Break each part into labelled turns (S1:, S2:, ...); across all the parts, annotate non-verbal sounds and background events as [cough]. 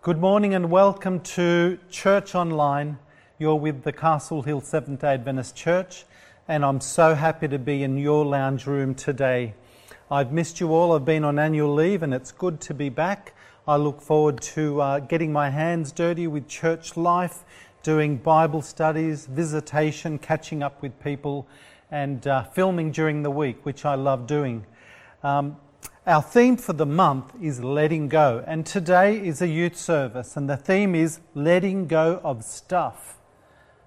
S1: Good morning and welcome to Church Online. You're with the Castle Hill Seventh day Adventist Church, and I'm so happy to be in your lounge room today. I've missed you all, I've been on annual leave, and it's good to be back. I look forward to uh, getting my hands dirty with church life, doing Bible studies, visitation, catching up with people, and uh, filming during the week, which I love doing. Um, our theme for the month is letting go, and today is a youth service, and the theme is letting go of stuff.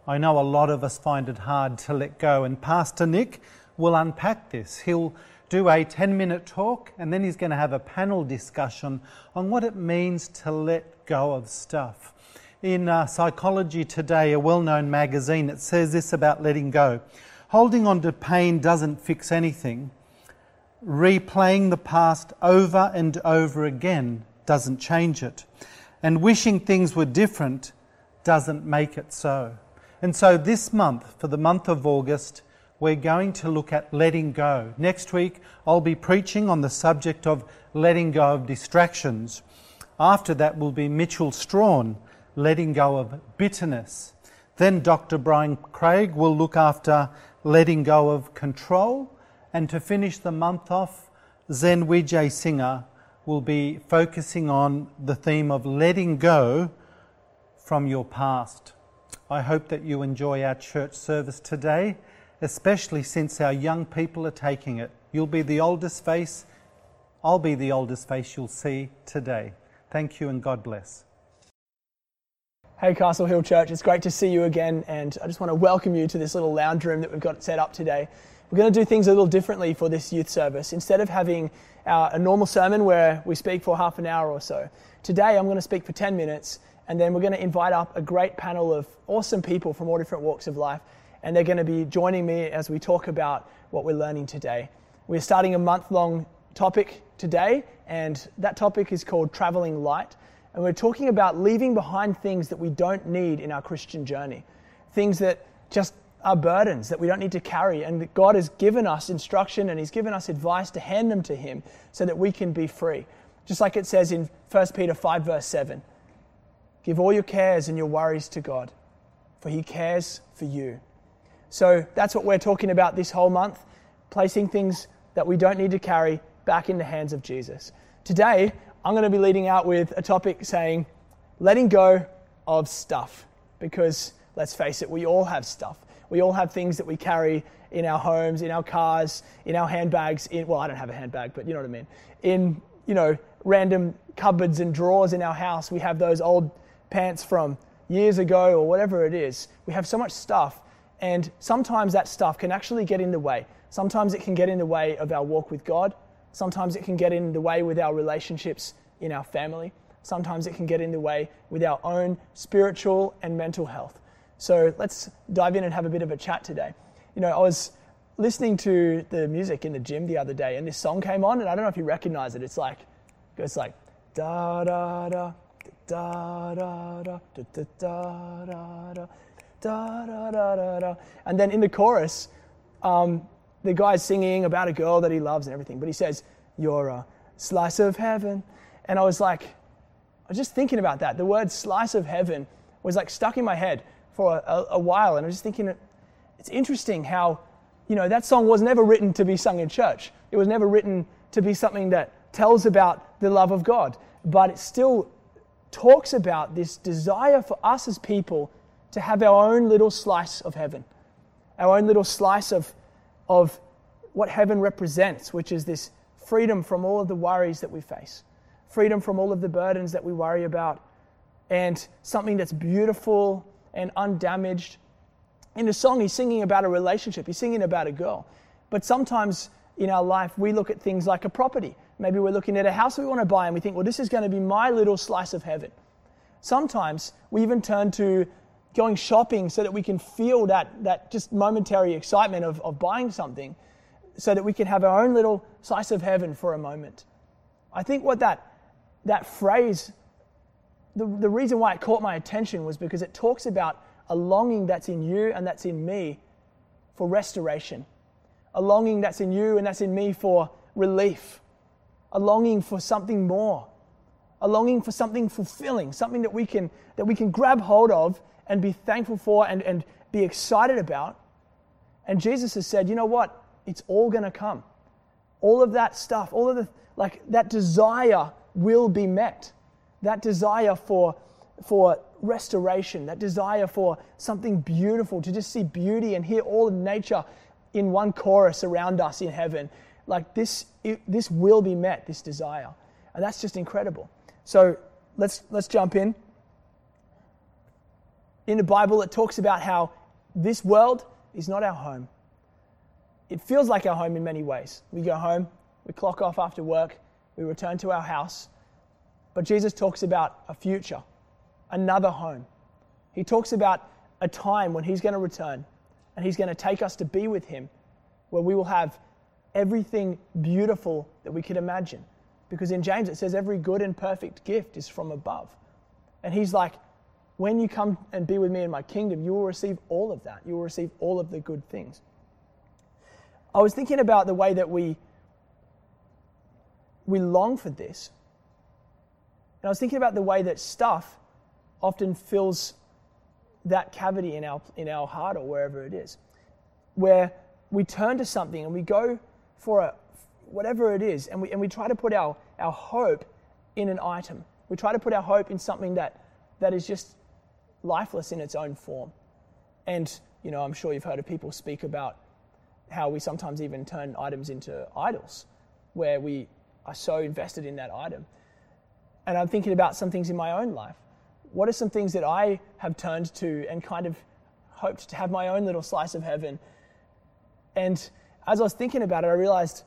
S1: I know a lot of us find it hard to let go, and Pastor Nick will unpack this. He'll do a 10 minute talk, and then he's going to have a panel discussion on what it means to let go of stuff. In uh, Psychology Today, a well known magazine, it says this about letting go holding on to pain doesn't fix anything replaying the past over and over again doesn't change it. And wishing things were different doesn't make it so. And so this month, for the month of August, we're going to look at letting go. Next week, I'll be preaching on the subject of letting go of distractions. After that will be Mitchell Strawn, letting go of bitterness. Then Dr. Brian Craig will look after letting go of control and to finish the month off, Zen Vijay Singer will be focusing on the theme of letting go from your past. I hope that you enjoy our church service today, especially since our young people are taking it. You'll be the oldest face, I'll be the oldest face you'll see today. Thank you and God bless.
S2: Hey, Castle Hill Church, it's great to see you again, and I just want to welcome you to this little lounge room that we've got set up today. We're going to do things a little differently for this youth service. Instead of having our, a normal sermon where we speak for half an hour or so, today I'm going to speak for 10 minutes and then we're going to invite up a great panel of awesome people from all different walks of life and they're going to be joining me as we talk about what we're learning today. We're starting a month long topic today and that topic is called Traveling Light. And we're talking about leaving behind things that we don't need in our Christian journey, things that just are burdens that we don't need to carry. And God has given us instruction and He's given us advice to hand them to Him so that we can be free. Just like it says in 1 Peter 5, verse 7 Give all your cares and your worries to God, for He cares for you. So that's what we're talking about this whole month placing things that we don't need to carry back in the hands of Jesus. Today, I'm going to be leading out with a topic saying, letting go of stuff. Because let's face it, we all have stuff. We all have things that we carry in our homes, in our cars, in our handbags. In, well, I don't have a handbag, but you know what I mean. In, you know, random cupboards and drawers in our house, we have those old pants from years ago or whatever it is. We have so much stuff, and sometimes that stuff can actually get in the way. Sometimes it can get in the way of our walk with God. Sometimes it can get in the way with our relationships in our family. Sometimes it can get in the way with our own spiritual and mental health. So let's dive in and have a bit of a chat today. You know, I was listening to the music in the gym the other day, and this song came on, and I don't know if you recognize it. It's like, goes like da da da da da da da da da da da da da da da, and then in the chorus, um, the guy's singing about a girl that he loves and everything, but he says, "You're a slice of heaven," and I was like, I was just thinking about that. The word "slice of heaven" was like stuck in my head for a, a while, and I was just thinking, it's interesting how, you know, that song was never written to be sung in church. It was never written to be something that tells about the love of God, but it still talks about this desire for us as people to have our own little slice of heaven, our own little slice of, of what heaven represents, which is this freedom from all of the worries that we face, freedom from all of the burdens that we worry about, and something that's beautiful and undamaged. In the song, he's singing about a relationship, he's singing about a girl. But sometimes in our life, we look at things like a property. Maybe we're looking at a house we want to buy and we think, well, this is going to be my little slice of heaven. Sometimes we even turn to going shopping so that we can feel that, that just momentary excitement of, of buying something so that we can have our own little slice of heaven for a moment. I think what that, that phrase the, the reason why it caught my attention was because it talks about a longing that's in you and that's in me for restoration, a longing that's in you and that's in me for relief, a longing for something more, a longing for something fulfilling, something that we can, that we can grab hold of and be thankful for and, and be excited about. And Jesus has said, you know what? It's all going to come. All of that stuff, all of the, like that desire will be met. That desire for, for restoration, that desire for something beautiful, to just see beauty and hear all of nature in one chorus around us in heaven. Like this, it, this will be met, this desire. And that's just incredible. So let's, let's jump in. In the Bible, it talks about how this world is not our home. It feels like our home in many ways. We go home, we clock off after work, we return to our house. But Jesus talks about a future, another home. He talks about a time when He's going to return and He's going to take us to be with Him, where we will have everything beautiful that we could imagine. Because in James it says, every good and perfect gift is from above. And He's like, when you come and be with me in my kingdom, you will receive all of that. You will receive all of the good things. I was thinking about the way that we we long for this. And I was thinking about the way that stuff often fills that cavity in our, in our heart or wherever it is, where we turn to something and we go for a, whatever it is, and we, and we try to put our, our hope in an item. We try to put our hope in something that, that is just lifeless in its own form. And, you know, I'm sure you've heard of people speak about how we sometimes even turn items into idols, where we are so invested in that item. And I'm thinking about some things in my own life. What are some things that I have turned to and kind of hoped to have my own little slice of heaven? And as I was thinking about it, I realized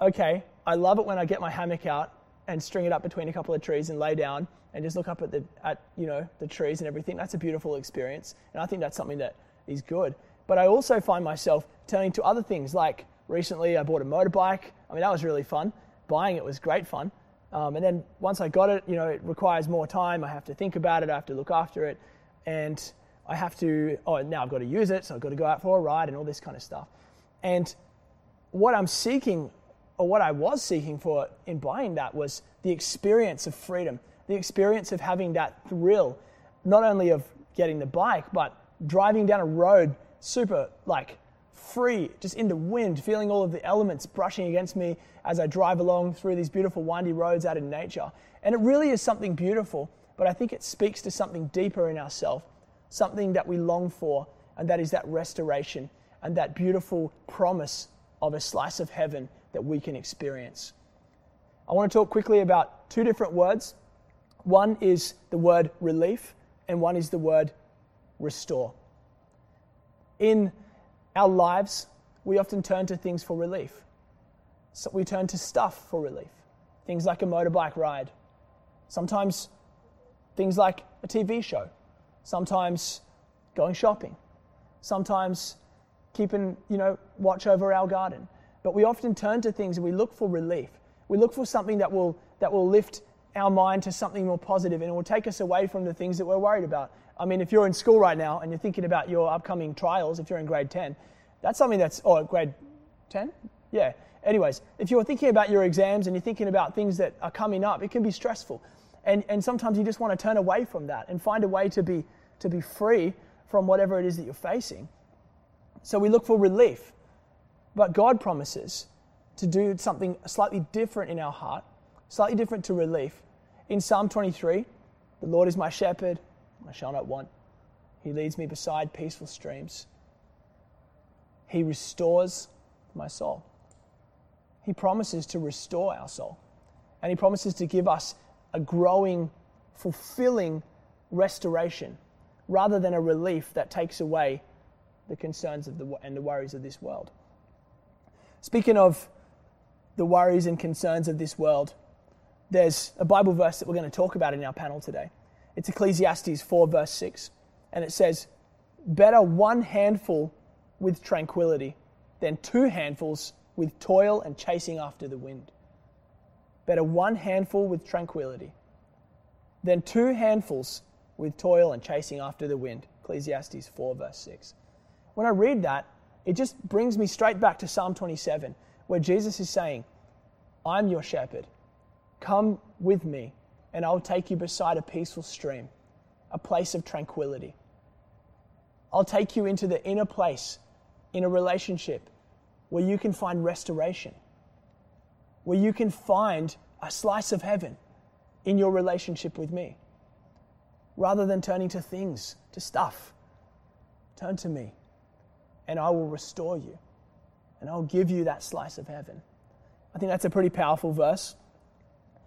S2: okay, I love it when I get my hammock out and string it up between a couple of trees and lay down and just look up at the at you know the trees and everything. That's a beautiful experience, and I think that's something that is good. But I also find myself turning to other things. Like recently, I bought a motorbike. I mean, that was really fun. Buying it was great fun. Um, and then once I got it, you know, it requires more time. I have to think about it. I have to look after it, and I have to. Oh, now I've got to use it, so I've got to go out for a ride and all this kind of stuff. And what I'm seeking, or what I was seeking for in buying that, was the experience of freedom the experience of having that thrill, not only of getting the bike, but driving down a road super like free, just in the wind, feeling all of the elements brushing against me as I drive along through these beautiful windy roads out in nature. And it really is something beautiful, but I think it speaks to something deeper in ourselves, something that we long for, and that is that restoration and that beautiful promise of a slice of heaven that we can experience. I want to talk quickly about two different words one is the word relief, and one is the word restore. In our lives, we often turn to things for relief. So we turn to stuff for relief. Things like a motorbike ride. Sometimes things like a TV show. Sometimes going shopping. Sometimes keeping, you know, watch over our garden. But we often turn to things and we look for relief. We look for something that will, that will lift our mind to something more positive and it will take us away from the things that we're worried about. I mean, if you're in school right now and you're thinking about your upcoming trials, if you're in grade 10, that's something that's, or oh, grade 10? Yeah. Anyways, if you're thinking about your exams and you're thinking about things that are coming up, it can be stressful. And, and sometimes you just want to turn away from that and find a way to be, to be free from whatever it is that you're facing. So we look for relief. But God promises to do something slightly different in our heart, slightly different to relief, in Psalm 23, the Lord is my shepherd, I shall not want. He leads me beside peaceful streams. He restores my soul. He promises to restore our soul. And He promises to give us a growing, fulfilling restoration rather than a relief that takes away the concerns of the, and the worries of this world. Speaking of the worries and concerns of this world, there's a Bible verse that we're going to talk about in our panel today. It's Ecclesiastes 4, verse 6. And it says, Better one handful with tranquility than two handfuls with toil and chasing after the wind. Better one handful with tranquility than two handfuls with toil and chasing after the wind. Ecclesiastes 4, verse 6. When I read that, it just brings me straight back to Psalm 27, where Jesus is saying, I'm your shepherd. Come with me, and I'll take you beside a peaceful stream, a place of tranquility. I'll take you into the inner place in a relationship where you can find restoration, where you can find a slice of heaven in your relationship with me. Rather than turning to things, to stuff, turn to me, and I will restore you, and I'll give you that slice of heaven. I think that's a pretty powerful verse.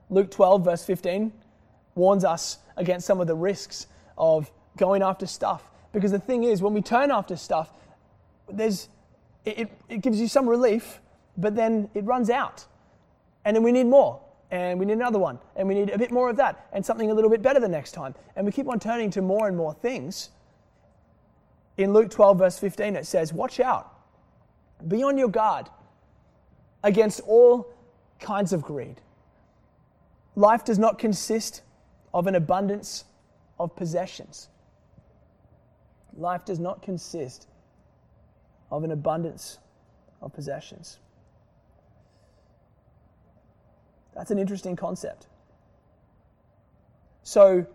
S2: Luke 12, verse 15, warns us against some of the risks of going after stuff. Because the thing is, when we turn after stuff, there's, it, it gives you some relief, but then it runs out. And then we need more. And we need another one. And we need a bit more of that. And something a little bit better the next time. And we keep on turning to more and more things. In Luke 12, verse 15, it says, Watch out. Be on your guard against all kinds of greed. Life does not consist of an abundance of possessions. Life does not consist of an abundance of possessions. That's an interesting concept. So,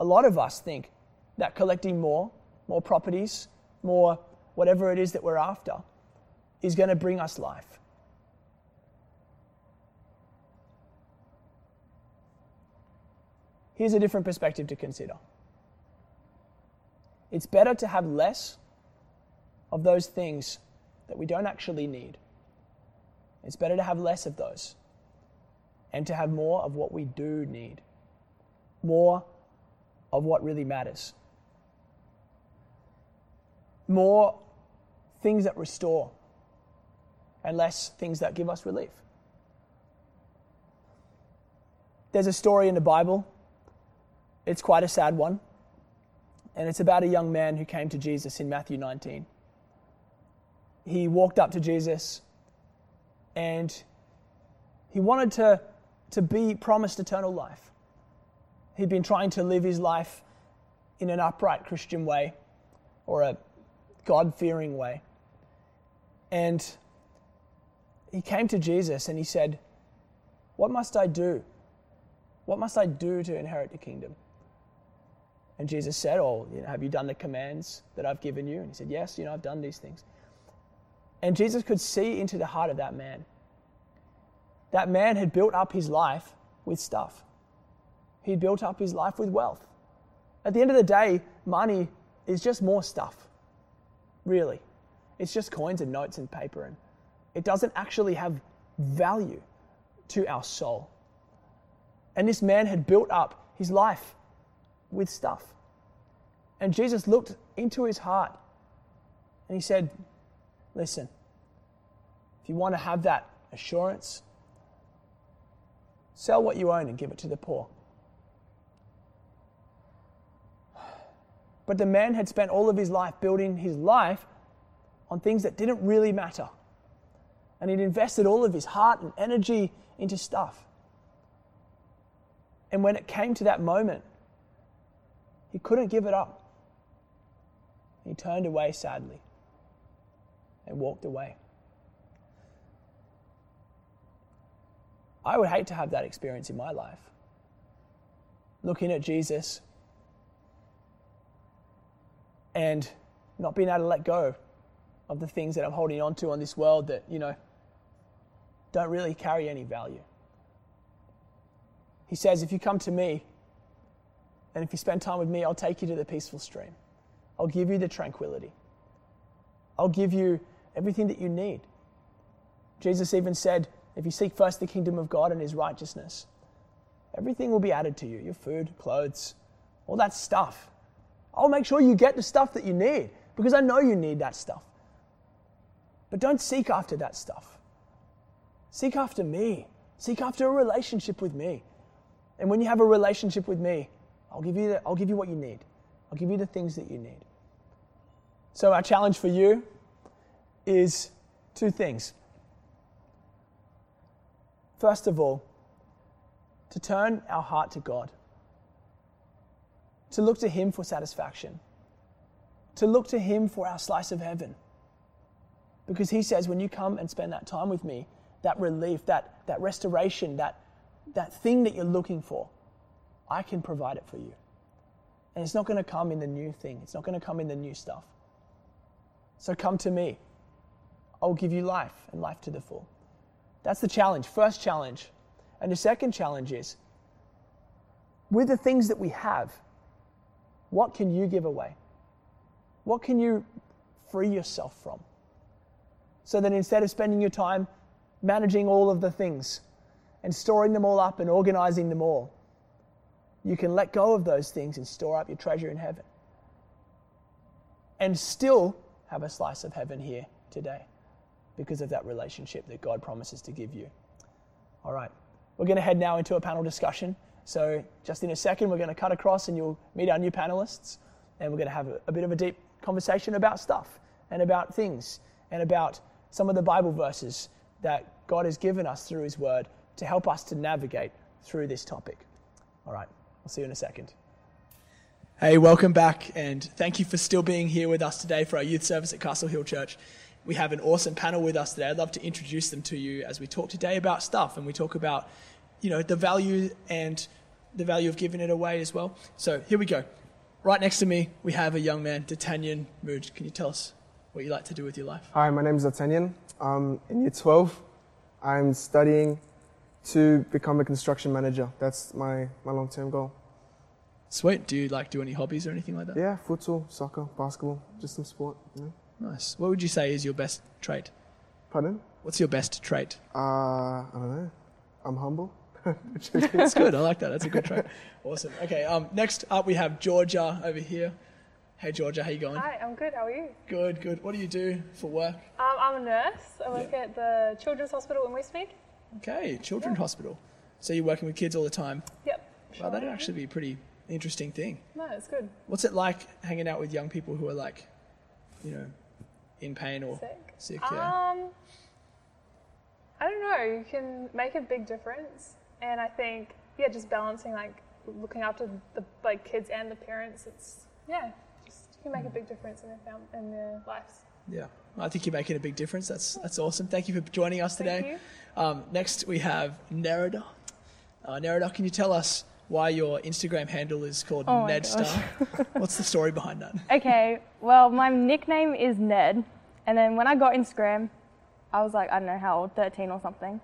S2: a lot of us think that collecting more, more properties, more whatever it is that we're after, is going to bring us life. Here's a different perspective to consider. It's better to have less of those things that we don't actually need. It's better to have less of those and to have more of what we do need, more of what really matters, more things that restore and less things that give us relief. There's a story in the Bible it's quite a sad one. And it's about a young man who came to Jesus in Matthew 19. He walked up to Jesus and he wanted to, to be promised eternal life. He'd been trying to live his life in an upright Christian way or a God fearing way. And he came to Jesus and he said, What must I do? What must I do to inherit the kingdom? And Jesus said, Oh, you know, have you done the commands that I've given you? And he said, Yes, you know, I've done these things. And Jesus could see into the heart of that man. That man had built up his life with stuff, he built up his life with wealth. At the end of the day, money is just more stuff, really. It's just coins and notes and paper, and it doesn't actually have value to our soul. And this man had built up his life with stuff. And Jesus looked into his heart and he said, Listen, if you want to have that assurance, sell what you own and give it to the poor. But the man had spent all of his life building his life on things that didn't really matter. And he'd invested all of his heart and energy into stuff. And when it came to that moment he couldn't give it up. He turned away sadly and walked away. I would hate to have that experience in my life. Looking at Jesus and not being able to let go of the things that I'm holding on to on this world that, you know, don't really carry any value. He says, If you come to me, and if you spend time with me, I'll take you to the peaceful stream. I'll give you the tranquility. I'll give you everything that you need. Jesus even said, if you seek first the kingdom of God and his righteousness, everything will be added to you your food, clothes, all that stuff. I'll make sure you get the stuff that you need because I know you need that stuff. But don't seek after that stuff. Seek after me. Seek after a relationship with me. And when you have a relationship with me, I'll give you, the, I'll give you what you need. I'll give you the things that you need. So, our challenge for you is two things. First of all, to turn our heart to God, to look to Him for satisfaction, to look to Him for our slice of heaven. Because He says, when you come and spend that time with me, that relief, that, that restoration, that that thing that you're looking for, I can provide it for you. And it's not going to come in the new thing, it's not going to come in the new stuff. So come to me. I'll give you life and life to the full. That's the challenge, first challenge. And the second challenge is with the things that we have, what can you give away? What can you free yourself from? So that instead of spending your time managing all of the things and storing them all up and organizing them all, you can let go of those things and store up your treasure in heaven. And still have a slice of heaven here today because of that relationship that God promises to give you. All right, we're going to head now into a panel discussion. So, just in a second, we're going to cut across and you'll meet our new panelists, and we're going to have a, bit of a deep conversation about stuff and about things and about some of the Bible verses that God has given us through His Word to help us to navigate through this topic. All right, I'll see you in a second. Hey, welcome back, and thank you for still being here with us today for our youth service at Castle Hill Church. We have an awesome panel with us today. I'd love to introduce them to you as we talk today about stuff, and we talk about, you know, the value and the value of giving it away as well. So here we go. Right next to me, we have a young man, D'Artagnan Mood. Can you tell us what you like to do with your life?
S3: Hi, my name is D'Artagnan. I'm in year 12. I'm studying to become a construction manager. That's my, my long term goal.
S2: Sweet. Do you like do any hobbies or anything like that?
S3: Yeah, football, soccer, basketball, just some sport. You know?
S2: Nice. What would you say is your best trait?
S3: Pardon?
S2: What's your best trait?
S3: Uh, I don't know. I'm humble. [laughs] [laughs]
S2: That's good. I like that. That's a good trait. Awesome. Okay. Um, next up we have Georgia over here. Hey Georgia, how you going?
S4: Hi, I'm good. How are you?
S2: Good, good. What do you do for work?
S4: Um, I'm a nurse. I work at the Children's Hospital in Westmead.
S2: Okay, Children's Hospital. So you're working with kids all the time.
S4: Yep.
S2: Wow, that'd actually be a pretty interesting thing.
S4: No, it's good.
S2: What's it like hanging out with young people who are like, you know, in pain or
S4: Sick.
S2: sick? Yeah.
S4: Um, I don't know. You can make a big difference, and I think yeah, just balancing like looking after the like kids and the parents. It's yeah, just you can make a big difference in their fam- in their lives.
S2: Yeah, I think you're making a big difference. That's that's awesome. Thank you for joining us
S4: Thank
S2: today.
S4: you.
S2: Um, next, we have Nerida. Uh, Nerida, can you tell us why your Instagram handle is called
S5: Oh
S2: Nedstar? [laughs] What's the story behind that?
S5: Okay, well, my nickname is Ned, and then when I got Instagram, I was like, I don't know how old, 13 or something.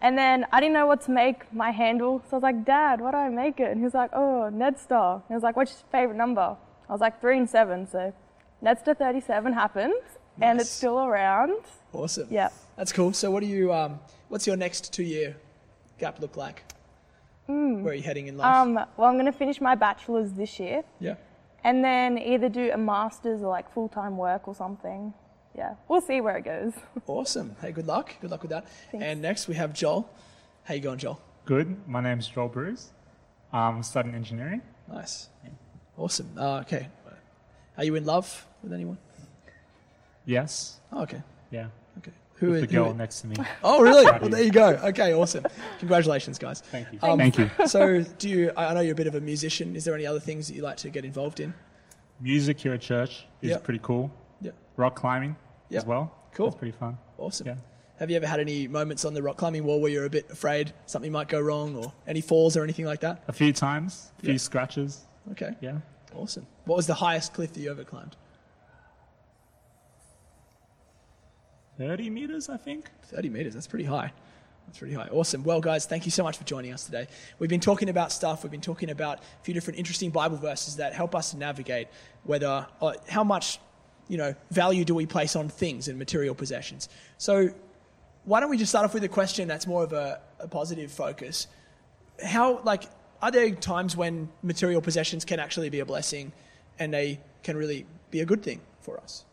S5: And then I didn't know what to make my handle, so I was like, Dad, what do I make it? And he was like, Oh, Nedstar. And He was like, What's your favorite number? I was like, Three and seven, so Nedstar 37 happened, and it's still around.
S2: Awesome.
S5: Yeah.
S2: That's cool. So, what do you? Um, what's your next two-year gap look like? Where are you heading in life?
S5: Um, well, I'm going to finish my bachelor's this year,
S2: yeah.
S5: and then either do a master's or like full time work or something. Yeah, we'll see where it goes. [laughs]
S2: Awesome. Hey, good luck. Good luck with that. And next we have Joel. How you going, Joel?
S6: Good. My name's Joel Bruce. I'm studying engineering.
S2: Nice. Awesome. Uh, okay. Are you in love with anyone?
S6: Yes.
S2: Oh, okay.
S6: Yeah.
S2: Okay. Who
S6: With
S2: is
S6: the girl
S2: is-
S6: next to me. [laughs]
S2: Oh, really? Well, there you go. Okay, awesome. Congratulations, guys.
S6: Thank you.
S2: Um,
S6: Thank you. [laughs]
S2: So, do you? I know you're a bit of a musician. Is there any other things that you like to get involved in?
S6: Music here at church is
S2: Yeah.
S6: pretty cool.
S2: Yeah.
S6: Rock climbing
S2: Yeah.
S6: as well.
S2: Cool.
S6: That's pretty fun.
S2: Awesome.
S6: Yeah.
S2: Have you ever had any moments on the rock climbing wall where you're a bit afraid something might go wrong, or any falls or anything like that?
S6: A few times, a few
S2: Yeah.
S6: scratches.
S2: Okay.
S6: Yeah.
S2: Awesome. What was the highest cliff that you ever climbed?
S6: 30 meters, I think.
S2: 30 meters. That's pretty high. That's pretty high. Awesome. Well, guys, thank you so much for joining us today. We've been talking about stuff. We've been talking about a few different interesting Bible verses that help us navigate whether, uh, how much, you know, value do we place on things and material possessions. So, why don't we just start off with a question that's more of a, a positive focus? How, like, are there times when material possessions can actually be a blessing and they can really be a good thing for us?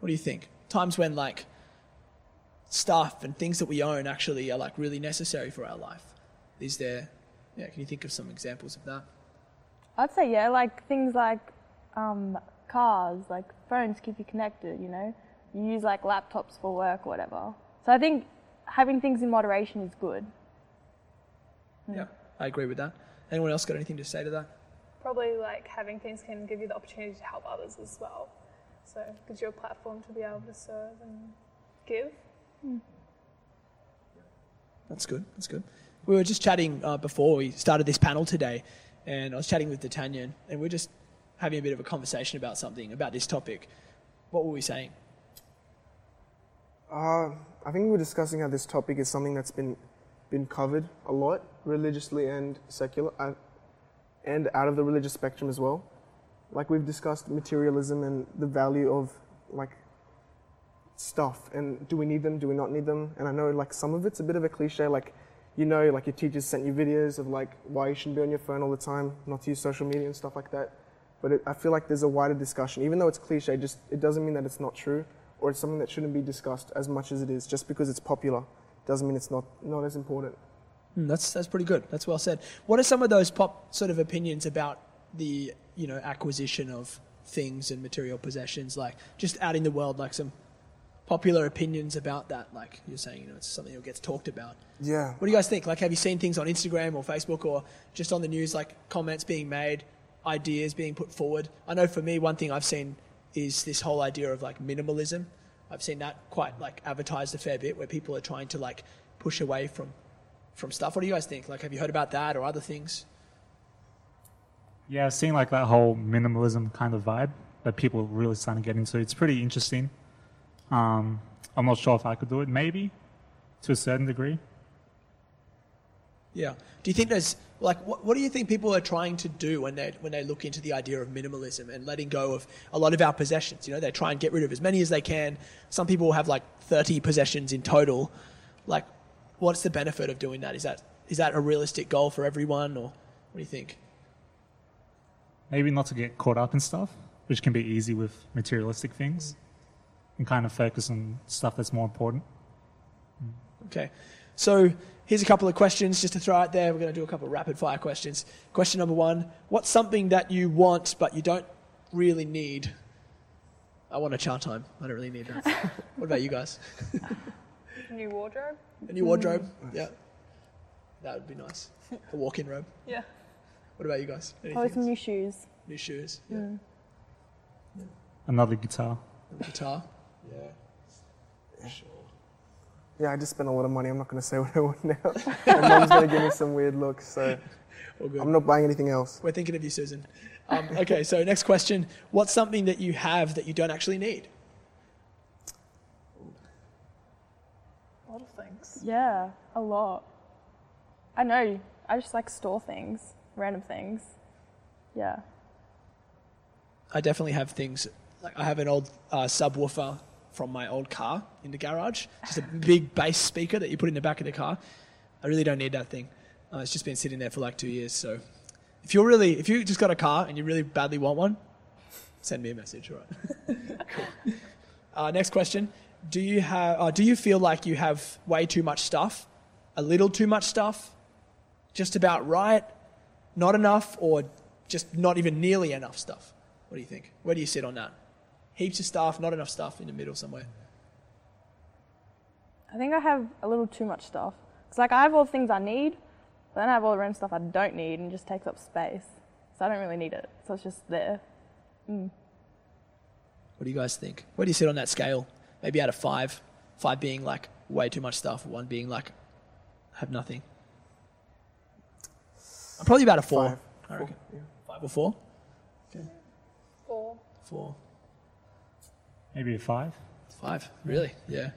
S2: What do you think? Times when like stuff and things that we own actually are like really necessary for our life. Is there? Yeah, can you think of some examples of that?
S5: I'd say yeah, like things like um, cars, like phones keep you connected. You know, you use like laptops for work or whatever. So I think having things in moderation is good.
S2: Yeah, I agree with that. Anyone else got anything to say to that?
S4: Probably like having things can give you the opportunity to help others as well. So it gives you a platform to be able to serve and give.
S2: That's good. That's good. We were just chatting uh, before we started this panel today, and I was chatting with D'Artagnan, and we are just having a bit of a conversation about something, about this topic. What were we saying?
S3: Uh, I think we were discussing how this topic is something that's been been covered a lot, religiously and secular, uh, and out of the religious spectrum as well. Like we've discussed materialism and the value of like stuff, and do we need them? Do we not need them? And I know like some of it's a bit of a cliche, like you know, like your teachers sent you videos of like why you shouldn't be on your phone all the time, not to use social media and stuff like that. But it, I feel like there's a wider discussion, even though it's cliche. Just it doesn't mean that it's not true, or it's something that shouldn't be discussed as much as it is. Just because it's popular, doesn't mean it's not not as important.
S2: Mm, that's that's pretty good. That's well said. What are some of those pop sort of opinions about the you know acquisition of things and material possessions, like just out in the world, like some popular opinions about that? Like you're saying, you know, it's something that gets talked about.
S3: Yeah.
S2: What do you guys think? Like, have you seen things on Instagram or Facebook or just on the news, like comments being made, ideas being put forward? I know for me, one thing I've seen is this whole idea of like minimalism. I've seen that quite like advertised a fair bit, where people are trying to like push away from from stuff. What do you guys think? Like, have you heard about that or other things?
S6: Yeah, seeing like that whole minimalism kind of vibe that people are really starting to get into. It's pretty interesting. Um, I'm not sure if I could do it, maybe to a certain degree.
S2: Yeah. Do you think there's like what, what do you think people are trying to do when they when they look into the idea of minimalism and letting go of a lot of our possessions? You know, they try and get rid of as many as they can. Some people have like 30 possessions in total. Like, what's the benefit of doing that? Is that is that a realistic goal for everyone, or what do you think?
S6: Maybe not to get caught up in stuff, which can be easy with materialistic things, and kind of focus on stuff that's more important.
S2: Okay. So here's a couple of questions just to throw out there. We're going to do a couple of rapid fire questions. Question number one What's something that you want but you don't really need? I want a char time. I don't really need that. [laughs] what about you guys?
S4: A new wardrobe.
S2: A new wardrobe? Mm. Yeah. That would be nice. A walk in robe.
S4: Yeah.
S2: What about you guys?
S5: Probably
S2: Anything
S5: some
S2: else?
S5: new shoes.
S2: New shoes. Yeah.
S6: Another guitar.
S2: Guitar. Yeah. Sure.
S3: Yeah, I just spent a lot of money. I'm not going to say [laughs] what I want now. My mom's going to give me some weird looks, so [laughs]
S2: All good.
S3: I'm not buying anything else.
S2: We're thinking of you, Susan. Um, okay, so next question. What's something that you have that you don't actually need?
S4: A lot of things.
S5: Yeah, a lot. I know. I just like store things, random things. Yeah.
S2: I definitely have things. Like I have an old uh, subwoofer from my old car in the garage. Just a [laughs] big bass speaker that you put in the back of the car. I really don't need that thing. Uh, it's just been sitting there for like two years. So if you're really, if you just got a car and you really badly want one, send me a message. All right. cool. [laughs] Uh, next question: Do you have? Uh, do you feel like you have way too much stuff, a little too much stuff, just about right, not enough, or just not even nearly enough stuff? What do you think? Where do you sit on that? Heaps of stuff, not enough stuff in the middle somewhere.
S5: I think I have a little too much stuff. It's like I have all the things I need, but then I have all the random stuff I don't need and it just takes up space. So I don't really need it. So it's just there. Mm.
S2: What do you guys think? Where do you sit on that scale? Maybe out of five, five being like way too much stuff, one being like have nothing. I'm probably about a four.
S3: Five.
S2: I reckon.
S3: Yeah.
S2: Five or four?
S4: Four.
S2: Four.
S6: Maybe a five.
S2: Five, really? Yeah.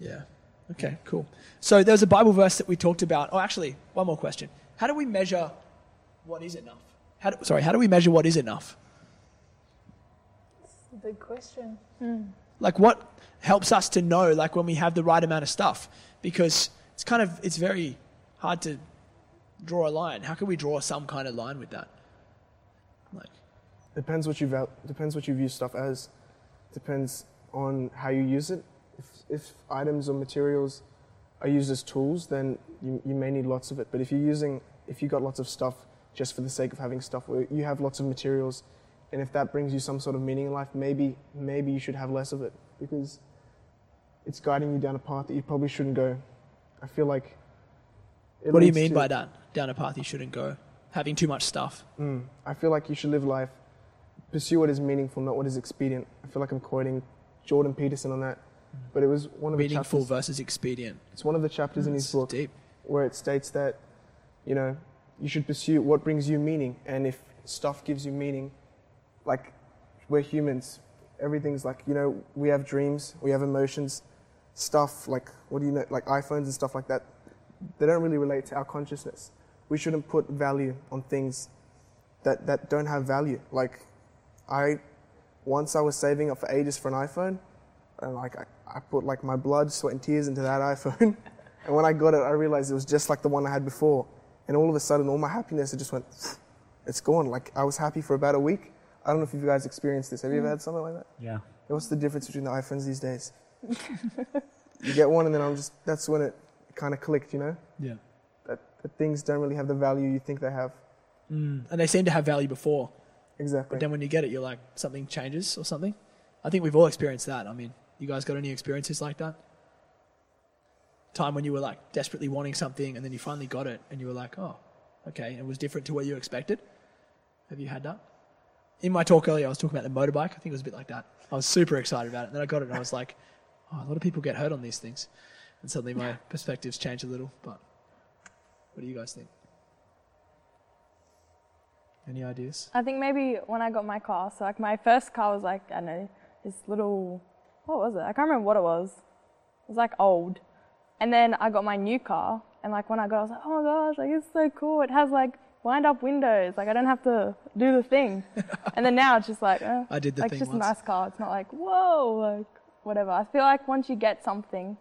S2: Yeah. Okay, cool. So there's a Bible verse that we talked about. Oh, actually, one more question. How do we measure what is enough? How do, sorry, how do we measure what is enough?
S4: It's a big question. Hmm.
S2: Like what helps us to know like when we have the right amount of stuff? Because it's kind of it's very hard to draw a line. How can we draw some kind of line with that? Like
S3: Depends what you val- depends what you view stuff as. Depends on how you use it. If, if items or materials are used as tools, then you, you may need lots of it. But if you're using, if you got lots of stuff just for the sake of having stuff, where you have lots of materials, and if that brings you some sort of meaning in life, maybe maybe you should have less of it because it's guiding you down a path that you probably shouldn't go. I feel like.
S2: What do you mean
S3: to-
S2: by that? Down a path you shouldn't go. Having too much stuff.
S3: Mm. I feel like you should live life, pursue what is meaningful, not what is expedient. I feel like I'm quoting Jordan Peterson on that. but it was one of the
S2: Meaningful
S3: chapters.
S2: versus expedient.
S3: It's one of the chapters in his book
S2: deep.
S3: where it states that, you know, you should pursue what brings you meaning, and if stuff gives you meaning, like we're humans, everything's like you know we have dreams, we have emotions, stuff like what do you know like iPhones and stuff like that. They don't really relate to our consciousness. We shouldn't put value on things that that don't have value. Like I, once I was saving up for ages for an iPhone, and like I, I put like my blood, sweat, and tears into that [laughs] iPhone. And when I got it, I realized it was just like the one I had before. And all of a sudden, all my happiness, it just went, [sniffs] it's gone. Like I was happy for about a week. I don't know if you guys experienced this. Have you ever had something like that?
S6: Yeah.
S3: What's the difference between the iPhones these days? [laughs] you get one, and then I'm just, that's when it kind of clicked, you know?
S2: Yeah.
S3: That, that things don't really have the value you think they have.
S2: Mm. And they seem to have value before,
S3: Exactly.
S2: but then when you get it, you're like something changes or something. I think we've all experienced that. I mean, you guys got any experiences like that? Time when you were like desperately wanting something, and then you finally got it, and you were like, oh, okay, and it was different to what you expected. Have you had that? In my talk earlier, I was talking about the motorbike. I think it was a bit like that. I was super excited about it, and then I got it, and I was like, oh, a lot of people get hurt on these things, and suddenly my perspectives change a little. But what do you guys think? Any ideas?
S5: I think maybe when I got my car, so like my first car was like, I don't know, this little, what was it? I can't remember what it was. It was like old. And then I got my new car, and like when I got it, I was like, oh my gosh, like it's so cool. It has like wind up windows. Like I don't have to do the thing. [laughs] and then now it's just like, eh,
S2: I did the
S5: like
S2: thing It's
S5: just
S2: once.
S5: a nice car. It's not like, whoa, like whatever. I feel like once you get something,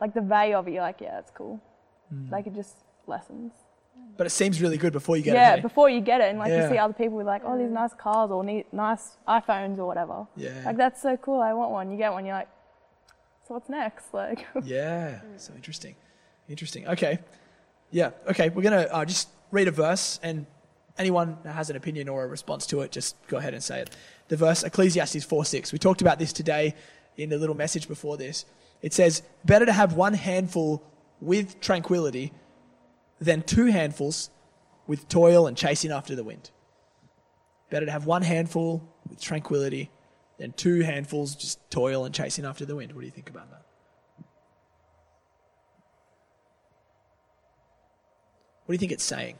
S5: like the value of it, you're like, yeah, it's cool.
S2: Mm.
S5: Like it just lessens.
S2: But it seems really good before you get
S5: yeah,
S2: it. hey?
S5: before you get it, and like
S2: Yeah.
S5: you see other people with like, oh, these nice cars or neat, nice iPhones or whatever.
S2: Yeah.
S5: Like that's so cool. I want one. You get one. You're like, so what's next? [laughs] Like,
S2: Yeah, so interesting. Interesting. Okay. Yeah, okay. We're going to uh, just read a verse, and anyone that has an opinion or a response to it, just go ahead and say it. The verse, Ecclesiastes 4 6. We talked about this today in the little message before this. It says, Better to have one handful with tranquility than two handfuls with toil and chasing after the wind. Better to have one handful with tranquility than two handfuls just toil and chasing after the wind. What do you think about that? What do you think it's saying?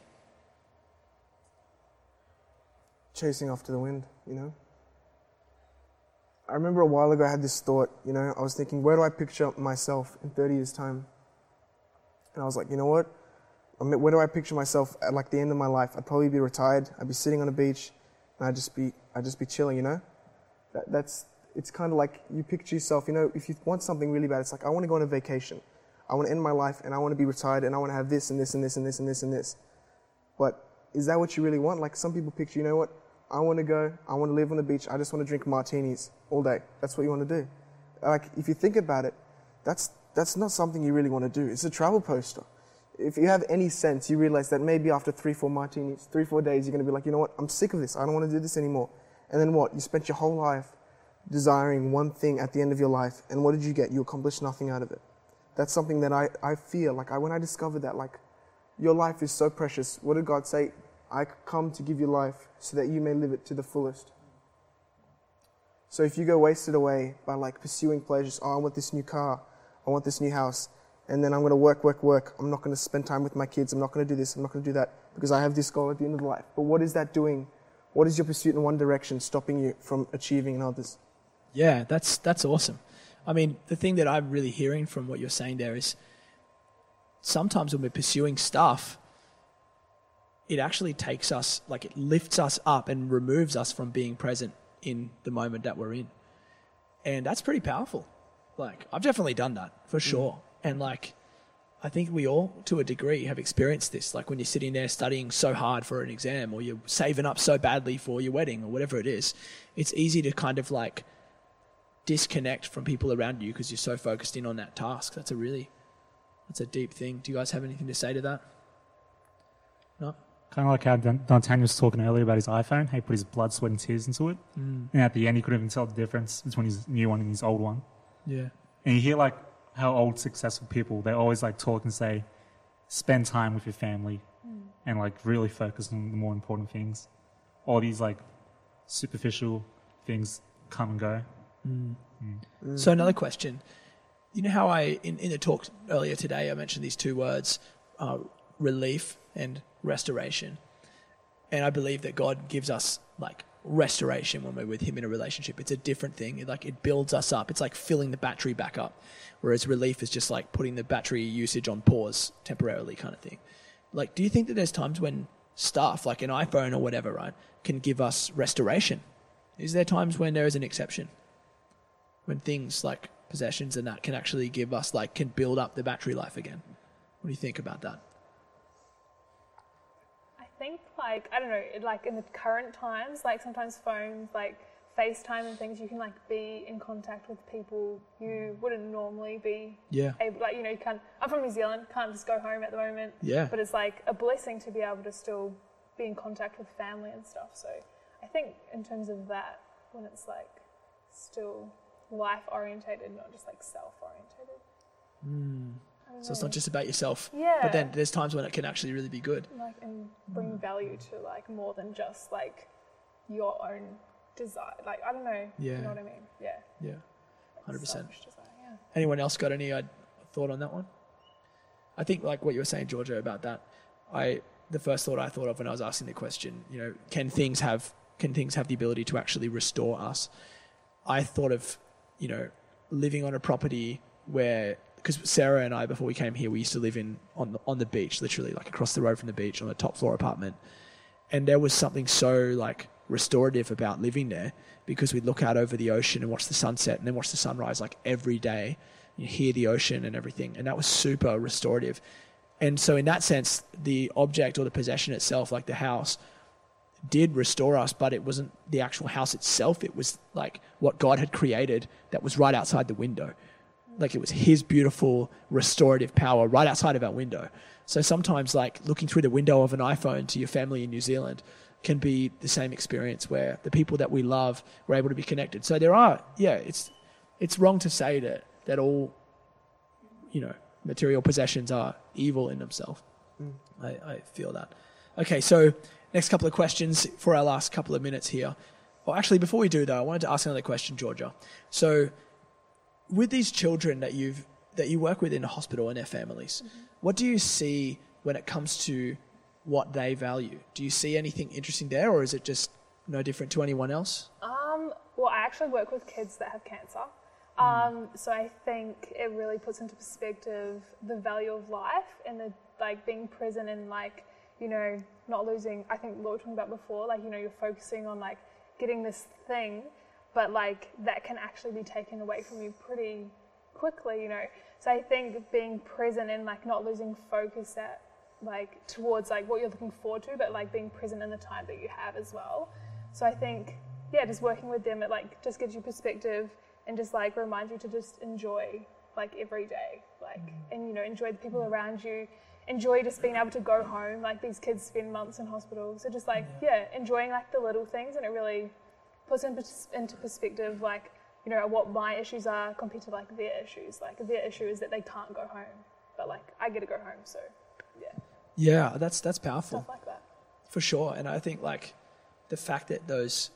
S3: chasing after the wind, you know? I remember a while ago I had this thought, you know, I was thinking, where do I picture myself in 30 years' time? And I was like, you know what? I mean, where do I picture myself at like the end of my life? I'd probably be retired, I'd be sitting on a beach, and I'd just be, I'd just be chilling, you know? That, that's, it's kind of like you picture yourself, you know, if you want something really bad, it's like, I want to go on a vacation. I want to end my life and I want to be retired and I want to have this and this and this and this and this and this. But is that what you really want? Like some people picture, you know what? I want to go, I want to live on the beach, I just want to drink martinis all day. That's what you want to do. Like, if you think about it, that's, that's not something you really want to do. It's a travel poster. If you have any sense, you realize that maybe after three, four martinis, three, four days, you're going to be like, you know what? I'm sick of this. I don't want to do this anymore. And then what? You spent your whole life desiring one thing at the end of your life. And what did you get? You accomplished nothing out of it. That's something that I, I feel like I, when I discovered that, like, your life is so precious. What did God say? I come to give you life so that you may live it to the fullest. So if you go wasted away by like pursuing pleasures, oh, I want this new car, I want this new house, and then I'm going to work, work, work. I'm not going to spend time with my kids. I'm not going to do this. I'm not going to do that because I have this goal at the end of life. But what is that doing? What is your pursuit in one direction stopping you from achieving in others?
S2: Yeah, that's that's awesome. I mean, the thing that I'm really hearing from what you're saying there is sometimes when we're pursuing stuff, it actually takes us like it lifts us up and removes us from being present in the moment that we're in. And that's pretty powerful. Like I've definitely done that for mm. sure. And like I think we all to a degree have experienced this. Like when you're sitting there studying so hard for an exam or you're saving up so badly for your wedding or whatever it is, it's easy to kind of like disconnect from people around you because you're so focused in on that task. That's a really that's a deep thing. Do you guys have anything to say to that? No?
S6: Kind of like how Dan- D'Artagnan was talking earlier about his iPhone. He put his blood, sweat, and tears into it.
S2: Mm.
S6: And at the end, he couldn't even tell the difference between his new one and his old one.
S2: Yeah.
S6: And you hear like how old successful people, they always like talk and say, spend time with your family and like really focus on the more important things. All these like superficial things come and go.
S2: So another question. You know how I in, in the talk earlier today I mentioned these two words, uh, relief and restoration, and I believe that God gives us like restoration when we're with Him in a relationship. It's a different thing. It, like it builds us up. It's like filling the battery back up, whereas relief is just like putting the battery usage on pause temporarily, kind of thing. Like, do you think that there's times when stuff like an iPhone or whatever, right, can give us restoration? Is there times when there is an exception? when things like possessions and that can actually give us like can build up the battery life again. What do you think about that?
S4: I think like I don't know, like in the current times, like sometimes phones, like FaceTime and things, you can like be in contact with people you mm. wouldn't normally be
S2: Yeah.
S4: able. Like you know, you can't. I'm from New Zealand, can't just go home at the moment.
S2: Yeah.
S4: But it's like a blessing to be able to still be in contact with family and stuff. So I think in terms of that, when it's like still life orientated, not just like self orientated. Hmm.
S2: So it's not just about yourself.
S4: Yeah.
S2: But then there's times when it can actually really be good.
S4: like and bring value to like more than just like your own desire. Like I don't know.
S2: Yeah.
S4: You know what I mean? Yeah.
S2: Yeah. 100%.
S4: Yeah.
S2: Anyone else got any uh, thought on that one? I think like what you were saying, Georgia, about that. I the first thought I thought of when I was asking the question, you know, can things have can things have the ability to actually restore us? I thought of, you know, living on a property where because Sarah and I before we came here, we used to live in on the, on the beach, literally like across the road from the beach on a top floor apartment, and there was something so like restorative about living there because we'd look out over the ocean and watch the sunset and then watch the sunrise like every day you hear the ocean and everything. And that was super restorative. And so in that sense the object or the possession itself like the house did restore us but it wasn't the actual house itself. It was like what god had created that was right outside the window like it was his beautiful restorative power right outside of our window. So sometimes like looking through the window of an iPhone to your family in New Zealand can be the same experience where the people that we love were able to be connected. So there are yeah, it's it's wrong to say that that all you know, material possessions are evil in themselves. Mm. I, I feel that. Okay, so next couple of questions for our last couple of minutes here. Well, actually, before we do though, I wanted to ask another question, Georgia. So, with these children that you've that you work with in a hospital and their families, what do you see when it comes to what they value? Do you see anything interesting there, or is it just no different to anyone else?
S4: Um, well, I actually work with kids that have cancer. Um, so I think it really puts into perspective the value of life and the like being present and like you know not losing. I think what we were talking about before, like you know you're focusing on like getting this thing, but like that can actually be taken away from you pretty quickly, you know. So I think being present and like not losing focus at like towards like what you're looking forward to, but like being present in the time that you have as well. So I think yeah, just working with them it like just gives you perspective and just like reminds you to just enjoy like every day, like mm-hmm. and you know enjoy the people around you. Enjoy just being able to go home. Like these kids spend months in hospital, so just like yeah, enjoying like the little things, and it really puts in, into perspective like you know what my issues are compared to like their issues. Like their issue is that they can't go home but like i get to go home so yeah.
S2: Yeah, that's that's powerful.
S4: stuff like that.
S2: For sure and i think like the fact that those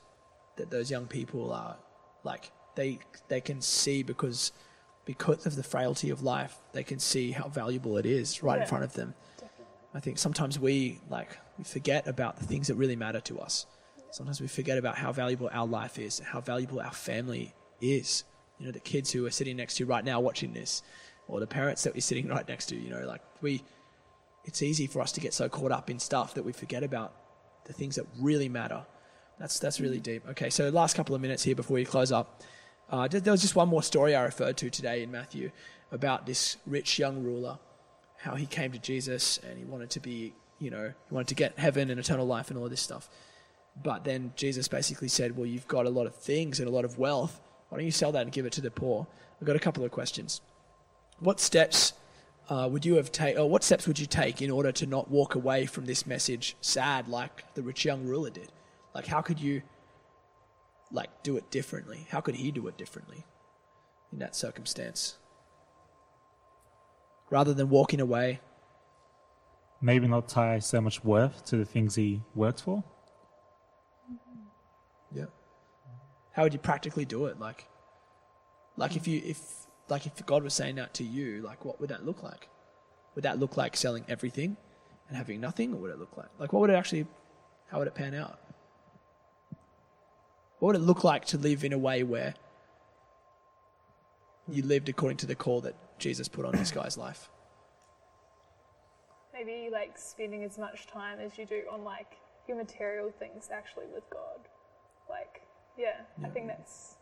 S2: that those young people are like they they can see because because of the frailty of life they can see how valuable it is right in front of them.
S4: Definitely.
S2: I think sometimes we like we forget about the things that really matter to us sometimes we forget about how valuable our life is how valuable our family is you know the kids who are sitting next to you right now watching this or the parents that we're sitting [laughs] right next to you know like we it's easy for us to get so caught up in stuff that we forget about the things that really matter. That's that's really deep. Okay, so last couple of minutes here before we close up. Uh, there there was just one more story I referred to today in Matthew about this rich young ruler, how he came to Jesus and he wanted to be, you know, he wanted to get heaven and eternal life and all this stuff. But then Jesus basically said, "Well, you've got a lot of things and a lot of wealth. Why don't you sell that and give it to the poor?" I've got a couple of questions. What steps uh, would you have taken, or what steps would you take in order to not walk away from this message sad like the rich young ruler did? Like, how could you, like, do it differently? How could he do it differently in that circumstance? Rather than walking away,
S6: Maybe not tie so much worth to the things he worked for.
S2: Yeah. How would you practically do it? Like, Like if you if like if God was saying that to you, like what would that look like? Would that look like selling everything and having nothing, or would it look like like what would it actually? How would it pan out? What would it look like to live in a way where you lived according to the call that Jesus put on this guy's life?
S4: Maybe like spending as much time as you do on like your material things actually with God. Like, yeah, I think that's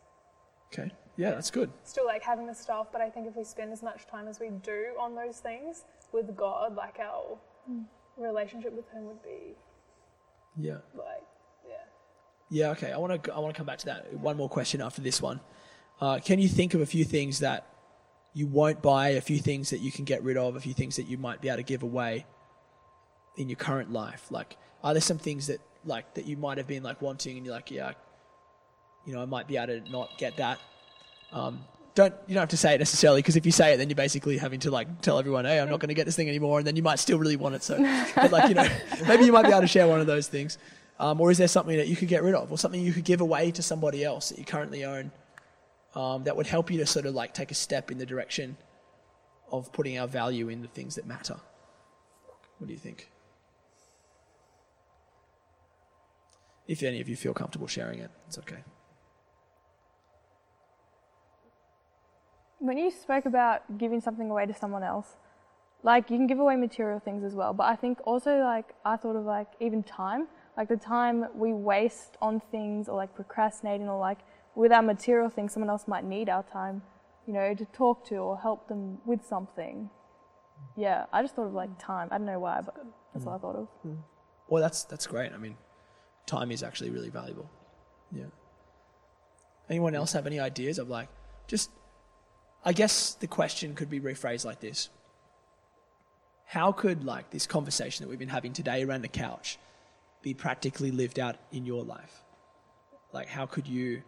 S2: Okay, yeah, that's good.
S4: still like having the stuff, but I think if we spend as much time as we do on those things with God, like our relationship with Him would be
S2: Yeah.
S4: like, yeah.
S2: Yeah, okay. I want to I want to come back to that. One more question after this one. Uh, can you think of a few things that you won't buy, a few things that you can get rid of, a few things that you might be able to give away in your current life? Like, are there some things that like that you might have been like wanting, and you're like, yeah, you know, I might be able to not get that. Um, don't you don't have to say it necessarily because if you say it, then you're basically having to like tell everyone, hey, I'm not going to get this thing anymore, and then you might still really want it. So, but like you know, [laughs] maybe you might be able to share one of those things. Um, or is there something that you could get rid of, or something you could give away to somebody else that you currently own, um, that would help you to sort of like take a step in the direction of putting our value in the things that matter? What do you think? If any of you feel comfortable sharing it, it's okay.
S5: When you spoke about giving something away to someone else, like you can give away material things as well, but I think also like I thought of like even time, like the time we waste on things or like procrastinating or like with our material things, someone else might need our time, you know, to talk to or help them with something. Yeah, I just thought of like time. I don't know why, but that's what I thought of. Mm-hmm.
S2: Well, that's that's great. I mean, time is actually really valuable. Yeah. Anyone else have any ideas of like just? I guess the question could be rephrased like this: How could like this conversation that we've been having today around the couch be practically lived out in your life? Like, how could you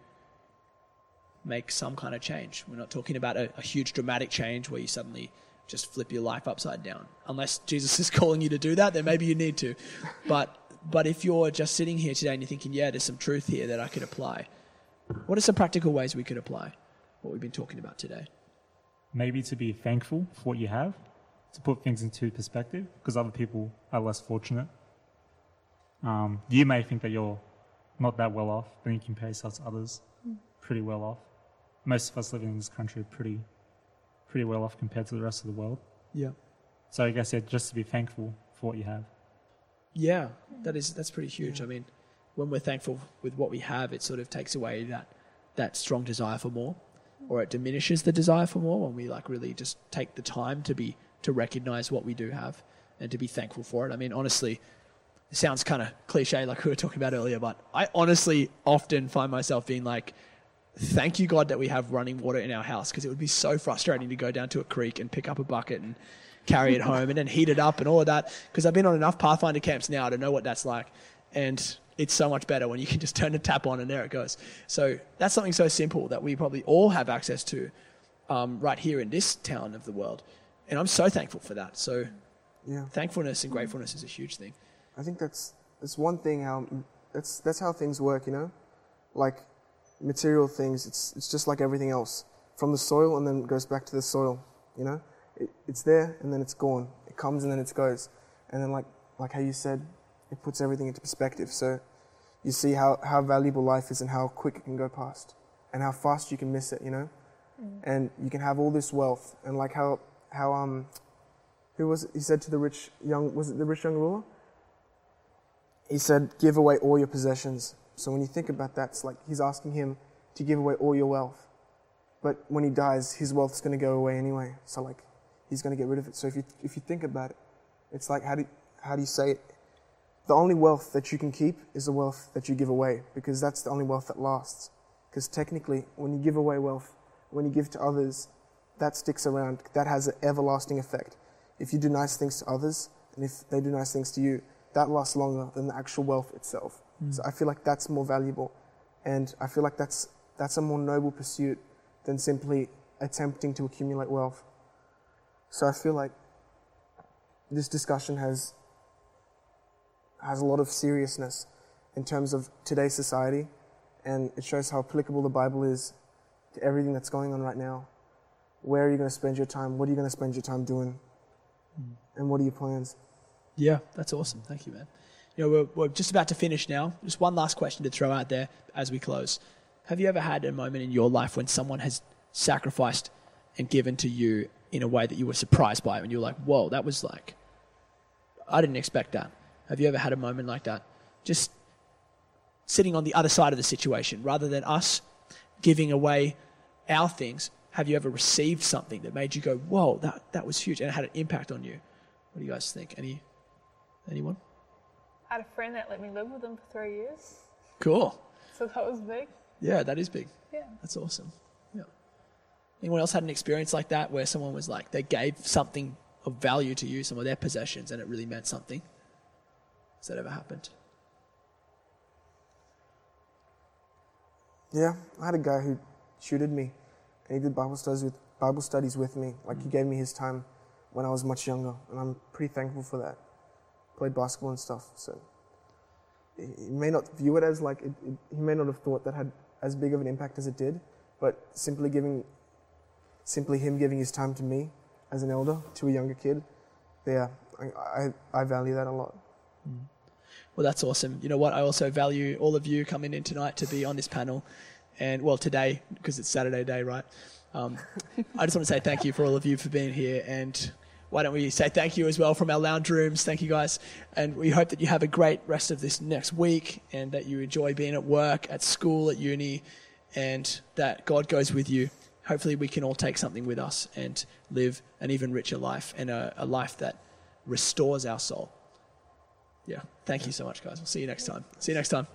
S2: make some kind of change? We're not talking about a, a huge dramatic change where you suddenly just flip your life upside down. Unless Jesus [laughs] is calling you to do that, then maybe you need to. But but if you're just sitting here today and you're thinking, yeah, there's some truth here that I could apply, what are some practical ways we could apply what we've been talking about today?
S6: Maybe to be thankful for what you have, to put things into perspective, because other people are less fortunate. Um, you may think that you're not that well off, but you can compare yourself to others pretty well off. Most of us living in this country are pretty, pretty well off compared to the rest of the world.
S2: Yeah.
S6: So I guess yeah, just to be thankful for what you have.
S2: Yeah, that is that's pretty huge. I mean, when we're thankful with what we have, it sort of takes away that that strong desire for more, or it diminishes the desire for more when we like really just take the time to be to recognize what we do have and to be thankful for it. I mean, honestly, it sounds kind of cliche like we were talking about earlier, but I honestly often find myself being like, thank you God that we have running water in our house because it would be so frustrating to go down to a creek and pick up a bucket and carry it [laughs] home and then heat it up and all of that because I've been on enough Pathfinder camps now to know what that's like and it's so much better when you can just [laughs] turn the tap on and there it goes. So that's something so simple that we probably all have access to um, right here in this town of the world. And I'm so thankful for that. So
S3: Yeah.
S2: thankfulness and gratefulness is a huge thing.
S3: I think that's that's one thing how that's that's how things work, you know, like material things. It's it's just like everything else, from the soil and then it goes back to the soil. You know, it, it's there and then it's gone. It comes and then it goes, and then like like how you said, it puts everything into perspective. So you see how how valuable life is and how quick it can go past, and how fast you can miss it. You know, and you can have all this wealth and like how how um. Who was it? He said to the rich young was it the rich young ruler? he said, Give away all your possessions. So when you think about that, it's like he's asking him to give away all your wealth. But when he dies, his wealth's going to go away anyway. So like he's going to get rid of it. So if you if you think about it, it's like how do how do you say it? The only wealth that you can keep is the wealth that you give away because that's the only wealth that lasts. Because technically, when you give away wealth, when you give to others, that sticks around. That has an everlasting effect. If you do nice things to others, and if they do nice things to you, that lasts longer than the actual wealth itself. Hmm. So I feel like that's more valuable, and I feel like that's that's a more noble pursuit than simply attempting to accumulate wealth. So I feel like this discussion has has a lot of seriousness in terms of today's society, and it shows how applicable the Bible is to everything that's going on right now. Where are you going to spend your time? What are you going to spend your time doing? Hmm. And what are your plans?
S2: Yeah, that's awesome. Thank you, man. You know, we're, we're just about to finish now. Just one last question to throw out there as we close. Have you ever had a moment in your life when someone has sacrificed and given to you in a way that you were surprised by it and you were like, whoa, that was like, I didn't expect that. Have you ever had a moment like that? Just sitting on the other side of the situation rather than us giving away our things. Have you ever received something that made you go, whoa, that, that was huge and it had an impact on you? What do you guys think? Any, anyone?
S4: I had a friend that let me live with them for three years,
S2: Cool.
S4: so that was big.
S2: Yeah, that is big.
S4: Yeah.
S2: That's awesome. Yeah. Anyone else had an experience like that where someone was like, they gave something of value to you, some of their possessions, and it really meant something? Has that ever happened?
S3: Yeah, I had a guy who tutored me, and he did Bible studies with Bible studies with me. Like he mm. gave me his time when I was much younger, and I'm pretty thankful for that. Played basketball and stuff, so he may not view it as like it, it, he may not have thought that had as big of an impact as it did, but simply giving, simply him giving his time to me as an elder to a younger kid, yeah, I, I, I value that a lot. Mm.
S2: Well, that's awesome. You know what? I also value all of you coming in tonight to be on this panel. And, well, today, because it's Saturday day, right? Um, [laughs] I just want to say thank you for all of you for being here. And why don't we say thank you as well from our lounge rooms? Thank you, guys. And we hope that you have a great rest of this next week and that you enjoy being at work, at school, at uni, and that God goes with you. Hopefully, we can all take something with us and live an even richer life and a, a life that restores our soul. Yeah. Thank you so much, guys. We'll see you next time. See you next time.